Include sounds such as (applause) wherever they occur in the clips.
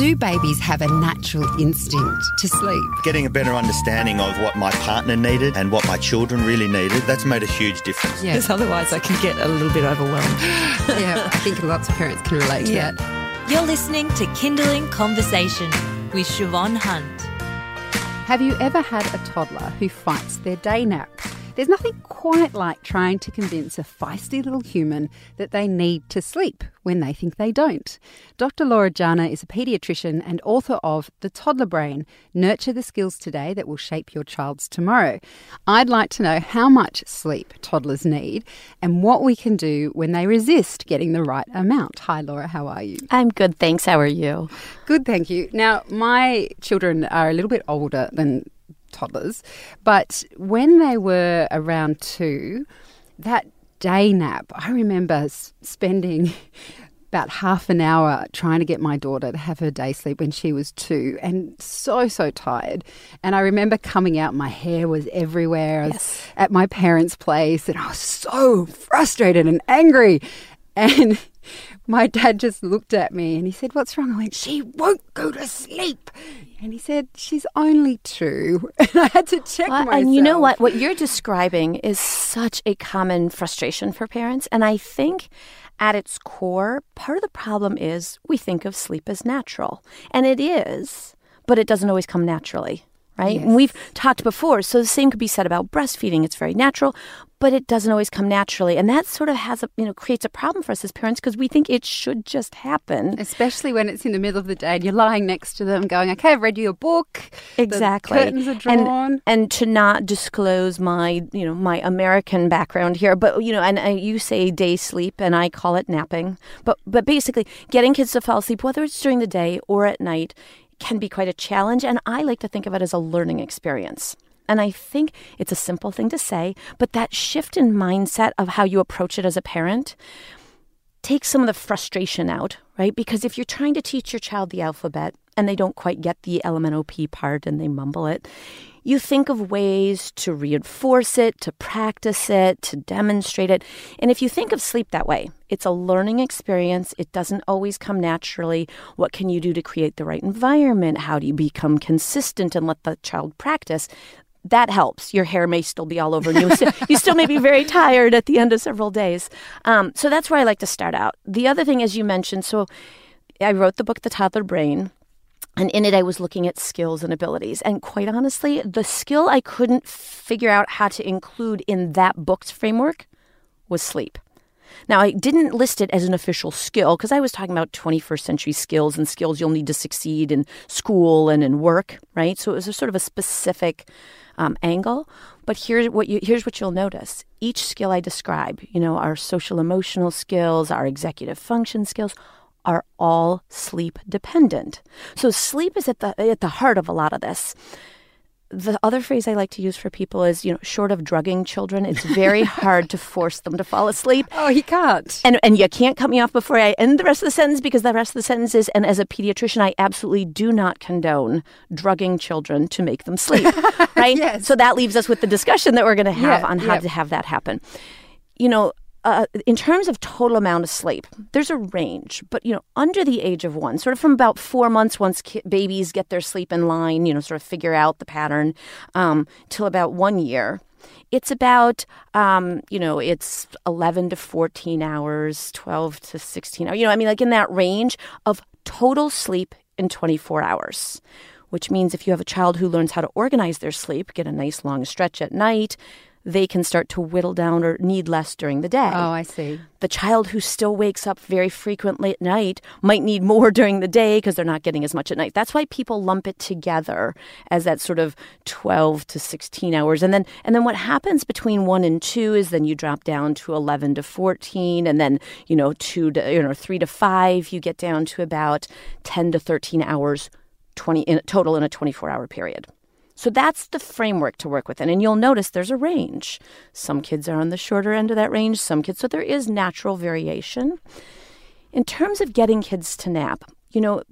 Do babies have a natural instinct to sleep? Getting a better understanding of what my partner needed and what my children really needed, that's made a huge difference. Yeah. Because otherwise I can get a little bit overwhelmed. (laughs) yeah, I think lots of parents can relate to yeah. that. You're listening to Kinderling Conversation with Shevonne Hunt. Have you ever had a toddler who fights their day nap? There's nothing quite like trying to convince a feisty little human that they need to sleep when they think they don't. Dr. Laura Jana is a paediatrician and author of The Toddler Brain Nurture the Skills Today That Will Shape Your Child's Tomorrow. I'd like to know how much sleep toddlers need and what we can do when they resist getting the right amount. Hi, Laura, how are you? I'm good, thanks. How are you? Good, thank you. Now, my children are a little bit older than toddlers. But when they were around two, that day nap, I remember spending (laughs) about half an hour trying to get my daughter to have her day sleep when she was two and so so tired and i remember coming out my hair was everywhere i was yes. at my parents place and i was so frustrated and angry (laughs) and my dad just looked at me and he said, What's wrong? I went, She won't go to sleep. And he said, She's only two. (laughs) And I had to check well, myself. And you know what? What you're describing is such a common frustration for parents. And I think at its core, part of the problem is we think of sleep as natural. And it is, but it doesn't always come naturally right? Yes. And we've talked before, so the same could be said about breastfeeding. It's very natural, but it doesn't always come naturally, and that sort of has a you know creates a problem for us as parents because we think it should just happen, especially when it's in the middle of the day and you're lying next to them, going, "Okay, I've read you a book." Exactly. The curtains are drawn, and, and to not disclose my you know my American background here, but you know, and uh, you say day sleep, and I call it napping, but but basically getting kids to fall asleep, whether it's during the day or at night, can be quite a challenge, and I like to think of it as a learning experience. And I think it's a simple thing to say, but that shift in mindset of how you approach it as a parent takes some of the frustration out, right? Because if you're trying to teach your child the alphabet and they don't quite get the LMNOP part and they mumble it, you think of ways to reinforce it, to practice it, to demonstrate it. And if you think of sleep that way, it's a learning experience. It doesn't always come naturally. What can you do to create the right environment? How do you become consistent and let the child practice? That helps. Your hair may still be all over, and you, still, (laughs) you still may be very tired at the end of several days. Um, so that's where I like to start out. The other thing, as you mentioned, so I wrote the book, The Toddler Brain. And in it, I was looking at skills and abilities. And quite honestly, the skill I couldn't figure out how to include in that book's framework was sleep. Now, I didn't list it as an official skill because I was talking about 21st century skills and skills you'll need to succeed in school and in work, right? So it was a sort of a specific um, angle. But here's what you here's what you'll notice: each skill I describe, you know, our social emotional skills, our executive function skills, are all sleep dependent. So sleep is at the at the heart of a lot of this. The other phrase I like to use for people is, you know, short of drugging children, it's very (laughs) hard to force them to fall asleep. Oh, he can't. And and you can't cut me off before I end the rest of the sentence because the rest of the sentence is, and as a pediatrician, I absolutely do not condone drugging children to make them sleep. (laughs) Right? yes. So that leaves us with the discussion that we're going to have yeah, on how to have that happen. You know, uh, in terms of total amount of sleep, there's a range, but you know, under the age of one, sort of from about four months, once ki- babies get their sleep in line, you know, sort of figure out the pattern, um, till about one year, it's about um, you know it's 11 to 14 hours 12 to 16 hours you know i mean like in that range of total sleep in 24 hours which means if you have a child who learns how to organize their sleep get a nice long stretch at night they can start to whittle down or need less during the day. Oh, I see. The child who still wakes up very frequently at night might need more (laughs) during the day because they're not getting as much at night. That's why people lump it together as that sort of 12 to 16 hours. And then and then what happens between 1 and 2 is then you drop down to 11 to 14 and then, you know, 2 to you know 3 to 5 you get down to about 10 to 13 hours 20 in total in a 24-hour period. So that's the framework to work with. And you'll notice there's a range. Some kids are on the shorter end of that range, some kids, so there is natural variation. In terms of getting kids to nap, you know,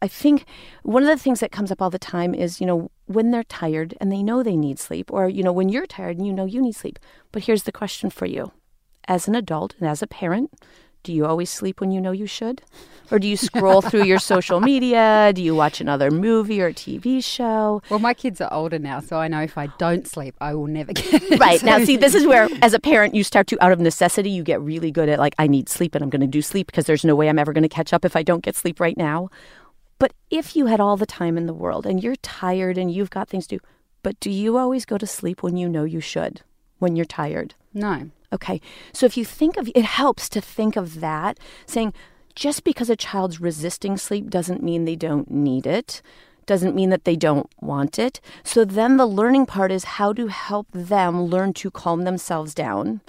I think one of the things that comes up all the time is, you know, when they're tired and they know they need sleep, or, you know, when you're tired and you know you need sleep. But here's the question for you as an adult and as a parent, Do you always sleep when you know you should? Or do you scroll through your social media? Do you watch another movie or TV show? Well, my kids are older now, so I know if I don't sleep, I will never (laughs) get it. Right. Now, see, this is where, (laughs) as a parent, you start to, out of necessity, you get really good at, like, I need sleep and I'm going to do sleep because there's no way I'm ever going to catch up if I don't get sleep right now. But if you had all the time in the world and you're tired and you've got things to do, but do you always go to sleep when you know you should, when you're tired? No. Okay. So if you think of it helps to think of that, saying just because a child's resisting sleep doesn't mean they don't need it, doesn't mean that they don't want it. So then the learning part is how to help them learn to calm themselves down,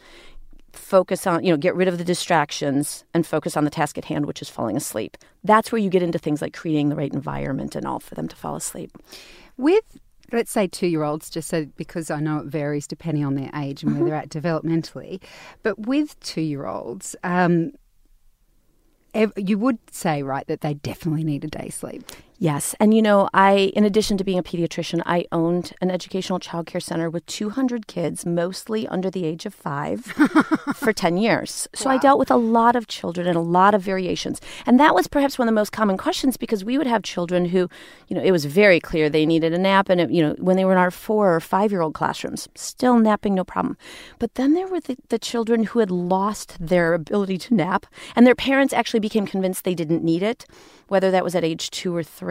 focus on, you know, get rid of the distractions and focus on the task at hand, which is falling asleep. That's where you get into things like creating the right environment and all for them to fall asleep. With let's say two year olds, just so because I know it varies depending on their age and where they're at developmentally, but with two year olds, um, you would say right that they definitely need a day sleep. Yes. And you know, I, in addition to being a pediatrician, I owned an educational childcare center with 200 kids, mostly under the age of five, (laughs) for 10 years. So I dealt with a lot of children and a lot of variations. And that was perhaps one of the most common questions because we would have children who, you know, it was very clear they needed a nap. And, it, you know, when they were in our four or five year old classrooms, still napping, no problem. But then there were the, the children who had lost their ability to nap, and their parents actually became convinced they didn't need it, whether that was at age two or three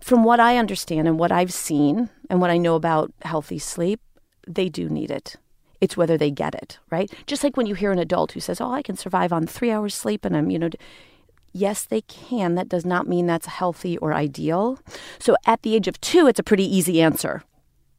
from what I understand and what I've seen and what I know about healthy sleep, they do need it. It's whether they get it, right? Just like when you hear an adult who says, "Oh, I can survive on 3 hours sleep and I'm, you know, yes, they can. That does not mean that's healthy or ideal. So at the age of 2, it's a pretty easy answer.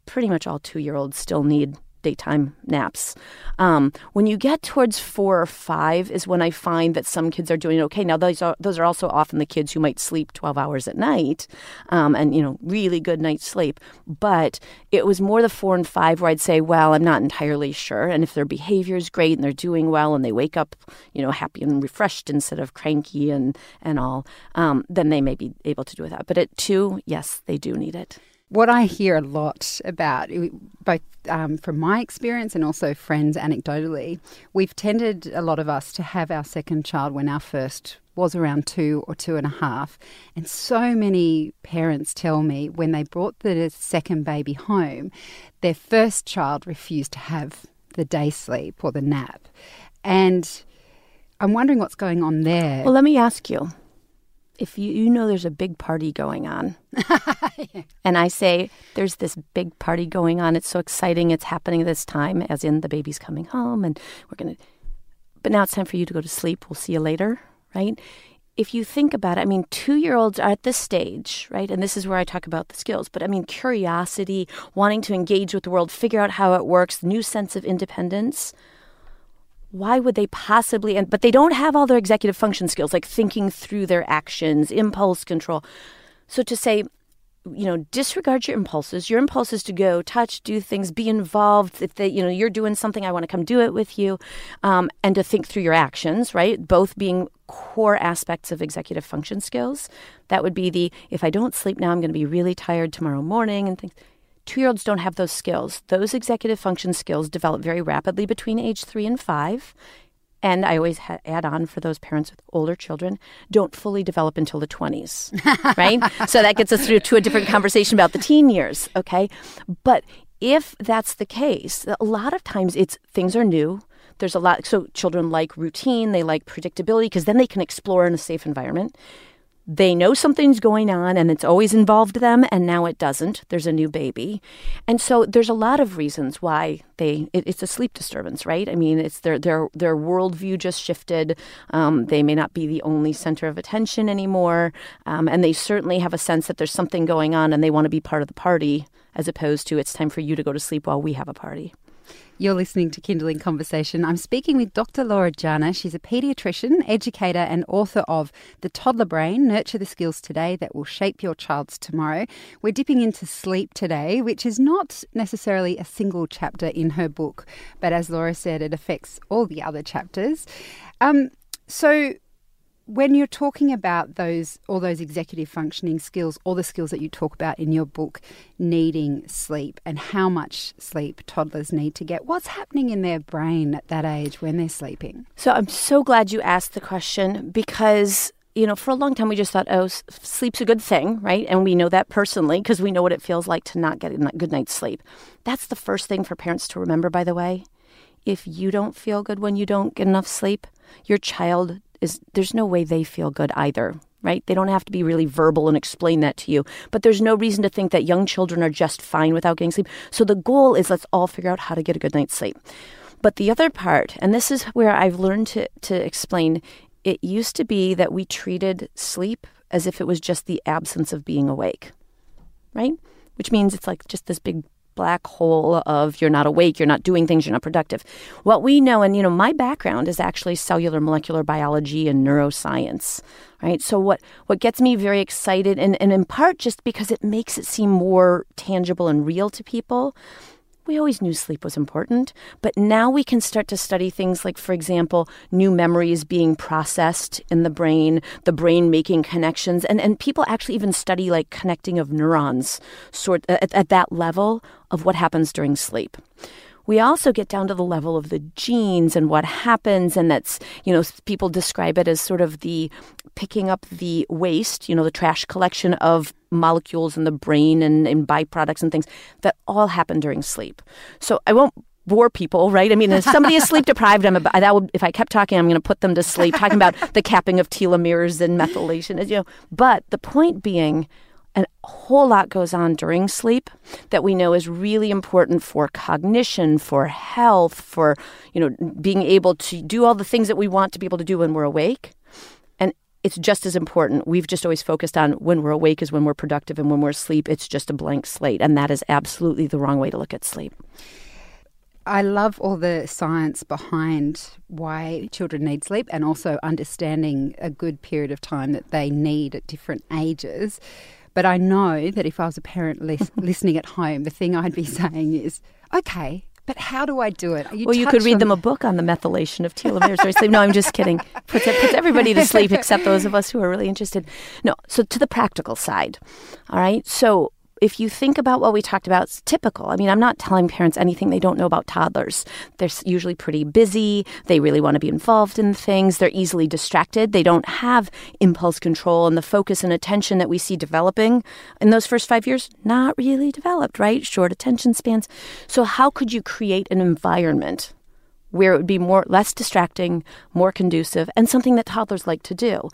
Pretty much all 2-year-olds still need daytime naps. Um, when you get towards four or five is when I find that some kids are doing okay. Now those are those are also often the kids who might sleep twelve hours at night, um, and you know really good night's sleep. But it was more the four and five where I'd say, well, I'm not entirely sure. And if their behavior is great and they're doing well and they wake up, you know, happy and refreshed instead of cranky and and all, um, then they may be able to do that. But at two, yes, they do need it. What I hear a lot about, both um, from my experience and also friends anecdotally, we've tended, a lot of us, to have our second child when our first was around two or two and a half. And so many parents tell me when they brought the second baby home, their first child refused to have the day sleep or the nap. And I'm wondering what's going on there. Well, let me ask you if you, you know there's a big party going on, (laughs) and I say there's this big party going on, it's so exciting, it's happening at this time, as in the baby's coming home, and we're going to, but now it's time for you to go to sleep. We'll see you later, right? If you think about it, I mean, two year olds are at this stage, right? And this is where I talk about the skills, but I mean, curiosity, wanting to engage with the world, figure out how it works, new sense of independence why would they possibly and but they don't have all their executive function skills like thinking through their actions impulse control. So to say you know disregard your impulses your impulses to go touch do things be involved. If they you know you're doing something i want to come do it with you um, and to think through your actions right? Both being core aspects of executive function skills. That would be the if i don't sleep now i'm going to be really tired tomorrow morning and things Two year olds don't have those skills. Those executive function skills develop very rapidly between age three and five. And I always ha- add on for those parents with older children, don't fully develop until the 20s, (laughs) right? so that gets us through to a different conversation about the teen years, okay? But if that's the case, a lot of times it's things are new. There's a lot, so children like routine, they like predictability because then they can explore in a safe environment they know something's going on and it's always involved them and now it doesn't. There's a new baby. And so there's a lot of reasons why they it, it's a sleep disturbance right? I mean it's their their their worldview just shifted. Um, they may not be the only center of attention anymore. Um, and they certainly have a sense that there's something going on and they want to be part of the party as opposed to it's time for you to go to sleep while we have a party You're listening to Kinderling Conversation. I'm speaking with Dr. Laura Jana. She's a paediatrician, educator, and author of The Toddler Brain Nurture the Skills Today That Will Shape Your Child's Tomorrow. We're dipping into sleep today, which is not necessarily a single chapter in her book, but as Laura said, it affects all the other chapters. Um, so, when you're talking about those all those executive functioning skills, all the skills that you talk about in your book, needing sleep and how much sleep toddlers need to get, what's happening in their brain at that age when they're sleeping? So I'm so glad you asked the question because you know, for a long time we just thought, oh, sleep's a good thing, right? And we know that personally because we know what it feels like to not get a good night's sleep. That's the first thing for parents to remember, by the way. If you don't feel good when you don't get enough sleep, your child is, there's no way they feel good either, right? They don't have to be really verbal and explain that to you. But there's no reason to think that young children are just fine without getting sleep. So the goal is let's all figure out how to get a good night's sleep. But the other part, and this is where I've learned to, to explain, it used to be that we treated sleep as if it was just the absence of being awake, right? Which means it's like just this big black hole of you're not awake, you're not doing things, you're not productive. What we know, and you know, my background is actually cellular molecular biology and neuroscience, right? So what what gets me very excited, and, and in part just because it makes it seem more tangible and real to people, we always knew sleep was important, but now we can start to study things like, for example, new memories being processed in the brain, the brain making connections, and, and people actually even study like connecting of neurons sort at, at that level of what happens during sleep. We also get down to the level of the genes and what happens and that's you know people describe it as sort of the picking up the waste you know the trash collection of molecules in the brain and, byproducts and things that all happen during sleep so i won't bore people, right? I mean, if somebody is sleep deprived, I'm about, that would if I kept talking, I'm going to put them to sleep, talking about the capping of telomeres and methylation, you know. But the point being, a whole lot goes on during sleep that we know is really important for cognition, for health, for you know being able to do all the things that we want to be able to do when we're awake. It's just as important. We've just always focused on when we're awake is when we're productive and when we're asleep it's just a blank slate and that is absolutely the wrong way to look at sleep. I love all the science behind why children need sleep and also understanding a good period of time that they need at different ages. But I know that if I was a parent lis- (laughs) listening at home, the thing I'd be (laughs) saying is, okay, but how do I do it? You well, you could read them a book on the methylation of telomeres during sleep. No, I'm just kidding. Puts, puts everybody to sleep except those of us who are really interested. No, so to the practical side. All right. So if you think about what we talked about, it's typical. I mean, I'm not telling parents anything they don't know about toddlers. They're usually pretty busy. They really want to be involved in things. They're easily distracted. They don't have impulse control and the focus and attention that we see developing in those first five years, not really developed, right? Short attention spans. So, how could you create an environment? Where it would be more less distracting, more conducive, and something that toddlers like to do.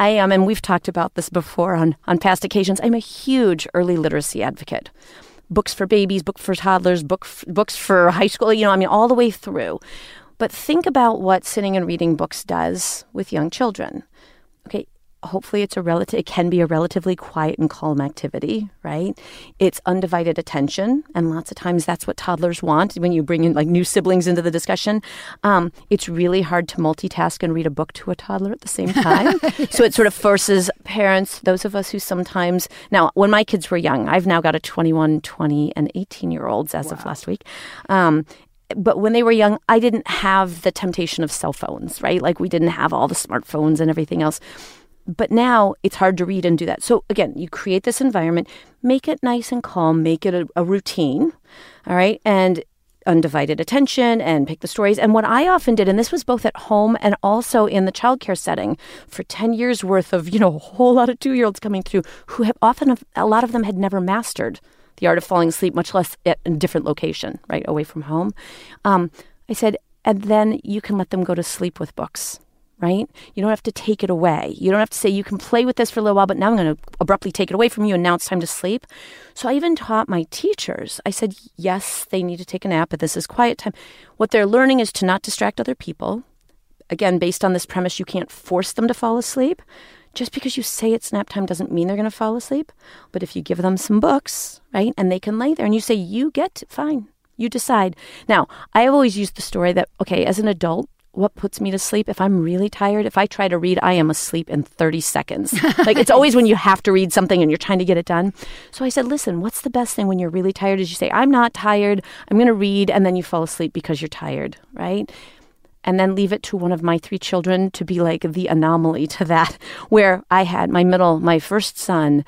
I am, and we've talked about this before on, on past occasions, I'm a huge early literacy advocate. Books for babies, books for toddlers, book, books for (laughs) high school, you know, I mean, all the way through. But think about what sitting and reading books does with young children. Hopefully it's a relative it can be a relatively quiet and calm activity right it's undivided attention and lots of times that's what toddlers want when you bring in like new siblings into the discussion um, it's really hard to multitask and read a book to a toddler at the same time yes. (laughs) so it sort of forces parents those of us who sometimes now when my kids were young i've now got a 21 20 and 18 year olds as wow. of last week um, but when they were young, I didn't have the temptation of cell phones, right? Like we didn't have all the smartphones and everything else. But now it's hard to read and do that. So again, you create this environment, make it nice and calm, make it a, a routine, all right, and undivided attention and pick the stories. And what I often did, and this was both at home and also in the childcare setting, for 10 years worth of, you know, a whole lot of two year olds coming through who have often, a lot of them had never mastered the art of falling asleep, much less at a different location, right, away from home. Um, I said, and then you can let them go to sleep with books right? You don't have to take it away. You don't have to say, you can play with this for a little while, but now I'm going to abruptly take it away from you and now it's time to sleep. So I even taught my teachers, I said, yes, they need to take a nap, but this is quiet time. What they're learning is to not distract other people. Again, based on this premise, you can't force them to fall asleep. Just because you say it's nap time doesn't mean they're going to fall asleep. But if you give them some books, right, and they can lay there and you say, you get to, fine, you decide. Now, I have always used the story that, okay, as an adult, what puts me to sleep. If i'm really tired if i try to read i am asleep in 30 seconds. (laughs) Like it's always when you have to read something and you're trying to get it done. So i said listen what's the best thing when you're really tired is you say i'm not tired. I'm going to read and then you fall asleep because you're tired right? And then leave it to one of my three children to be like the anomaly to that, (laughs) where I had my middle, my first son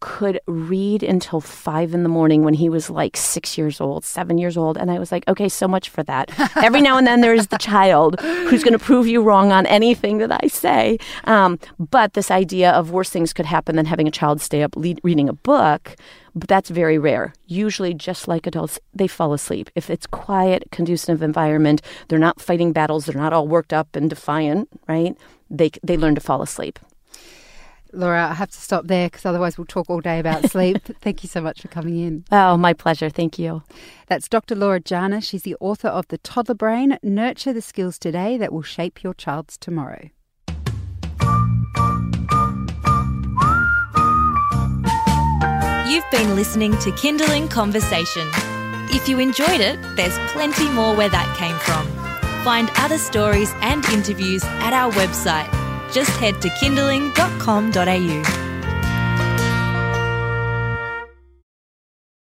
could read until five in the morning when he was like six years old, seven years old. And I was like, okay, so much for that. (laughs) Every now and then there is the child who's going to prove you wrong on anything that I say. Um, but this idea of worse things could happen than having a child stay up le- reading a book. But that's very rare. Usually, just like adults, they fall asleep. If it's quiet, conducive environment, they're not fighting battles, they're not all worked up and defiant, right? They, they learn to fall asleep. Laura, I have to stop there because otherwise we'll talk all day about (laughs) sleep. Thank you so much for coming in. Oh, my pleasure. Thank you. That's Dr. Laura Jana. She's the author of The Toddler Brain Nurture the Skills Today That Will Shape Your Child's Tomorrow. You've been listening to Kinderling Conversation. If you enjoyed it, there's plenty more where that came from. Find other stories and interviews at our website. Just head to kinderling.com.au.